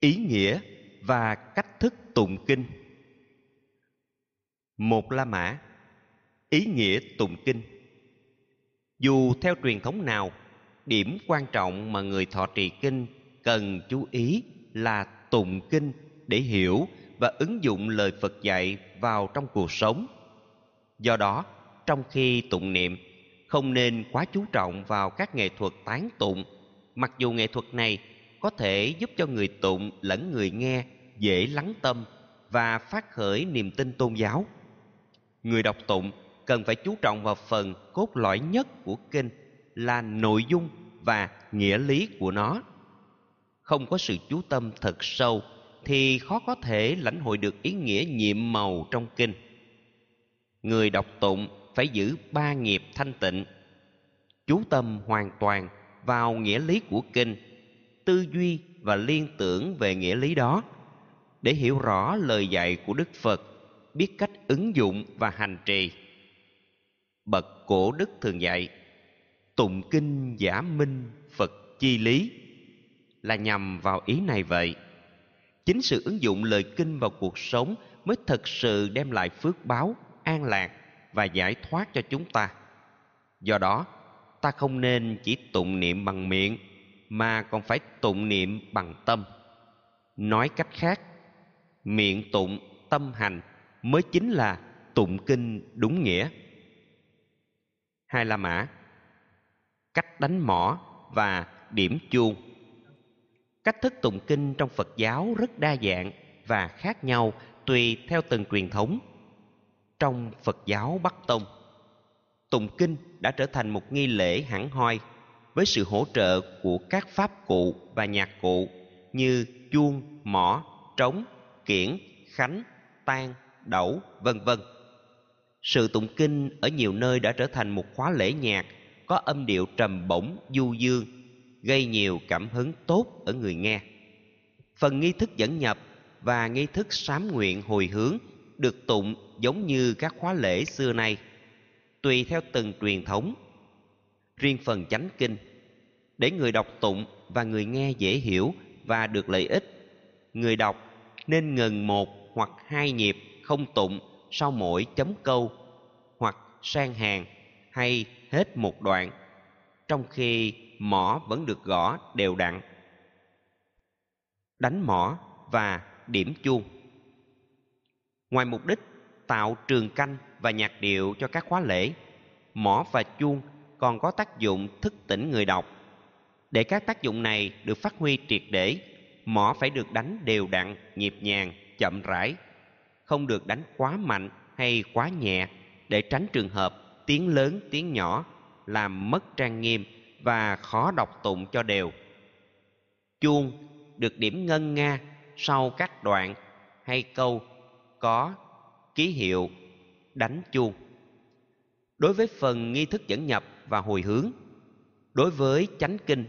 ý nghĩa và cách thức tụng kinh. Một la mã, ý nghĩa tụng kinh. Dù theo truyền thống nào, điểm quan trọng mà người thọ trì kinh cần chú ý là tụng kinh để hiểu và ứng dụng lời phật dạy vào trong cuộc sống. Do đó, trong khi tụng niệm, không nên quá chú trọng vào các nghệ thuật tán tụng. Mặc dù nghệ thuật này có thể giúp cho người tụng lẫn người nghe dễ lắng tâm và phát khởi niềm tin tôn giáo. Người đọc tụng cần phải chú trọng vào phần cốt lõi nhất của kinh là nội dung và nghĩa lý của nó. Không có sự chú tâm thật sâu thì khó có thể lãnh hội được ý nghĩa nhiệm màu trong kinh. Người đọc tụng phải giữ ba nghiệp thanh tịnh, chú tâm hoàn toàn vào nghĩa lý của kinh tư duy và liên tưởng về nghĩa lý đó. Để hiểu rõ lời dạy của đức phật, biết cách ứng dụng và hành trì. Bậc cổ đức thường dạy, tụng kinh giả minh phật chi lý. Là nhằm vào ý này vậy. Chính sự ứng dụng lời kinh vào cuộc sống mới thật sự đem lại phước báo, an lạc và giải thoát cho chúng ta. Do đó, ta không nên chỉ tụng niệm bằng miệng mà còn phải tụng niệm bằng tâm. Nói cách khác, miệng tụng tâm hành mới chính là tụng kinh đúng nghĩa. Hai la mã, cách đánh mỏ và điểm chuông. Cách thức tụng kinh trong phật giáo rất đa dạng và khác nhau tùy theo từng truyền thống. Trong phật giáo bắc tông, tụng kinh đã trở thành một nghi lễ hẳn hoi với sự hỗ trợ của các pháp cụ và nhạc cụ như chuông mỏ trống kiển khánh tan, đẩu vân vân. Sự tụng kinh ở nhiều nơi đã trở thành một khóa lễ nhạc có âm điệu trầm bổng du dương gây nhiều cảm hứng tốt ở người nghe. Phần nghi thức dẫn nhập và nghi thức sám nguyện hồi hướng được tụng giống như các khóa lễ xưa nay. Tùy theo từng truyền thống riêng phần chánh kinh, để người đọc tụng và người nghe dễ hiểu và được lợi ích. Người đọc nên ngừng một hoặc hai nhịp không tụng sau mỗi chấm câu hoặc sang hàng hay hết một đoạn, trong khi mỏ vẫn được gõ đều đặn. Đánh mỏ và điểm chuông. Ngoài mục đích tạo trường canh và nhạc điệu cho các khóa lễ, mỏ và chuông còn có tác dụng thức tỉnh người đọc. Để các tác dụng này được phát huy triệt để, mỏ phải được đánh đều đặn, nhịp nhàng, chậm rãi. Không được đánh quá mạnh hay quá nhẹ để tránh trường hợp tiếng lớn, tiếng nhỏ làm mất trang nghiêm và khó đọc tụng cho đều. Chuông được điểm ngân nga sau các đoạn hay câu có ký hiệu đánh chuông. Đối với phần nghi thức dẫn nhập và hồi hướng. Đối với chánh kinh,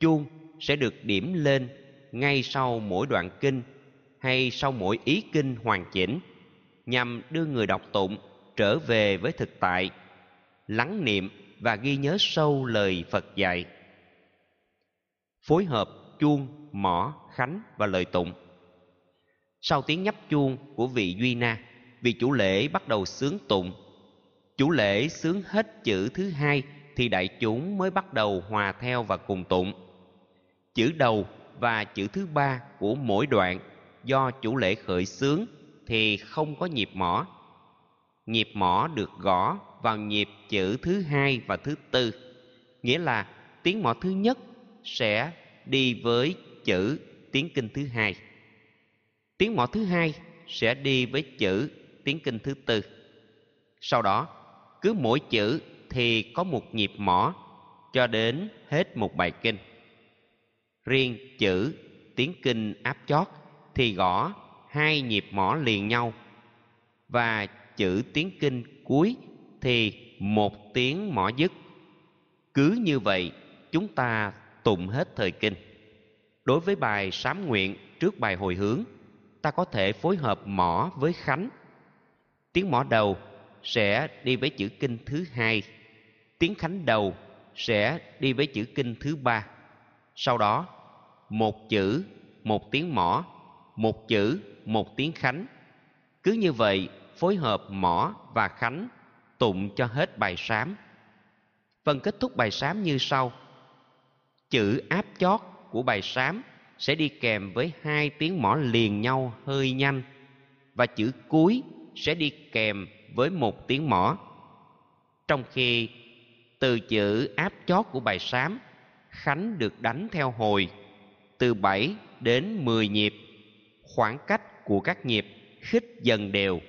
chuông sẽ được điểm lên ngay sau mỗi đoạn kinh hay sau mỗi ý kinh hoàn chỉnh, nhằm đưa người đọc tụng trở về với thực tại, lắng niệm và ghi nhớ sâu lời phật dạy. Phối hợp chuông, mỏ, khánh và lời tụng. Sau tiếng nhấp chuông của vị duy na, vị chủ lễ bắt đầu sướng tụng chủ lễ sướng hết chữ thứ hai thì đại chúng mới bắt đầu hòa theo và cùng tụng. Chữ đầu và chữ thứ ba của mỗi đoạn do chủ lễ khởi sướng thì không có nhịp mỏ. Nhịp mỏ được gõ vào nhịp chữ thứ hai và thứ tư, nghĩa là tiếng mỏ thứ nhất sẽ đi với chữ tiếng kinh thứ hai. Tiếng mỏ thứ hai sẽ đi với chữ tiếng kinh thứ tư. Sau đó cứ mỗi chữ thì có một nhịp mỏ, cho đến hết một bài kinh. Riêng chữ tiếng kinh áp chót thì gõ hai nhịp mỏ liền nhau. Và chữ tiếng kinh cuối thì một tiếng mỏ dứt. Cứ như vậy, chúng ta tụng hết thời kinh. Đối với bài sám nguyện trước bài hồi hướng, ta có thể phối hợp mỏ với khánh. Tiếng mỏ đầu sẽ đi với chữ kinh thứ hai. Tiếng khánh đầu sẽ đi với chữ kinh thứ ba. Sau đó, một chữ, một tiếng mõ một chữ, một tiếng khánh. Cứ như vậy, phối hợp mõ và khánh, tụng cho hết bài sám. Phần kết thúc bài sám như sau. Chữ áp chót của bài sám sẽ đi kèm với hai tiếng mõ liền nhau hơi nhanh và chữ cuối sẽ đi kèm với một tiếng mỏ, trong khi từ chữ áp chót của bài sám khánh được đánh theo hồi từ 7 đến 10 nhịp. Khoảng cách của các nhịp khích dần đều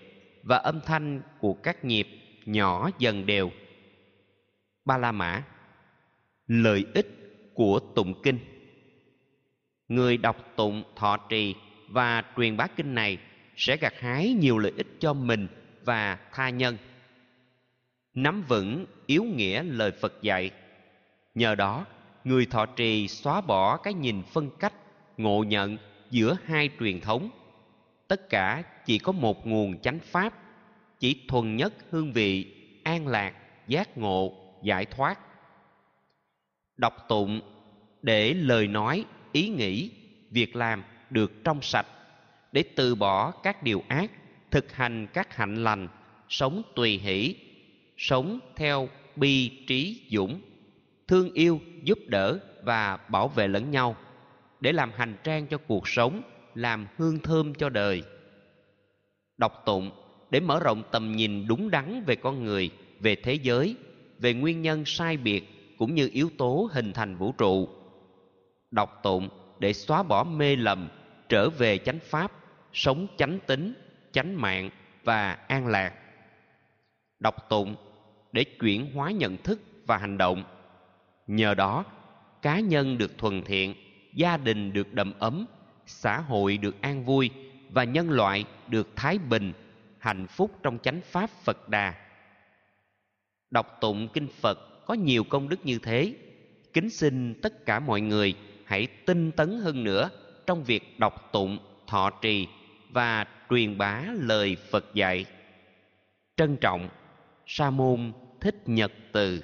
và âm thanh của các nhịp nhỏ dần đều. Ba la mã lợi ích của tụng kinh. Người đọc tụng thọ trì và truyền bá kinh này sẽ gặt hái nhiều lợi ích cho mình và tha nhân. Nắm vững yếu nghĩa lời phật dạy. Nhờ đó, người thọ trì xóa bỏ cái nhìn phân cách, ngộ nhận giữa hai truyền thống. Tất cả chỉ có một nguồn chánh pháp, chỉ thuần nhất hương vị, an lạc, giác ngộ, giải thoát. Đọc tụng để lời nói, ý nghĩ, việc làm được trong sạch, để từ bỏ các điều ác thực hành các hạnh lành, sống tùy hỷ, sống theo bi trí dũng, thương yêu, giúp đỡ và bảo vệ lẫn nhau, để làm hành trang cho cuộc sống, làm hương thơm cho đời. Đọc tụng để mở rộng tầm nhìn đúng đắn về con người, về thế giới, về nguyên nhân sai biệt cũng như yếu tố hình thành vũ trụ. Đọc tụng để xóa bỏ mê lầm, trở về chánh pháp, sống chánh tính chánh mạng và an lạc. Đọc tụng để chuyển hóa nhận thức và hành động. Nhờ đó, cá nhân được thuần thiện, gia đình được đầm ấm, xã hội được an vui và nhân loại được thái bình, hạnh phúc trong chánh pháp phật đà. Đọc tụng kinh phật có nhiều công đức như thế. Kính xin tất cả mọi người hãy tinh tấn hơn nữa trong việc đọc tụng, thọ trì và truyền bá lời phật dạy. Trân trọng sa môn thích nhật từ.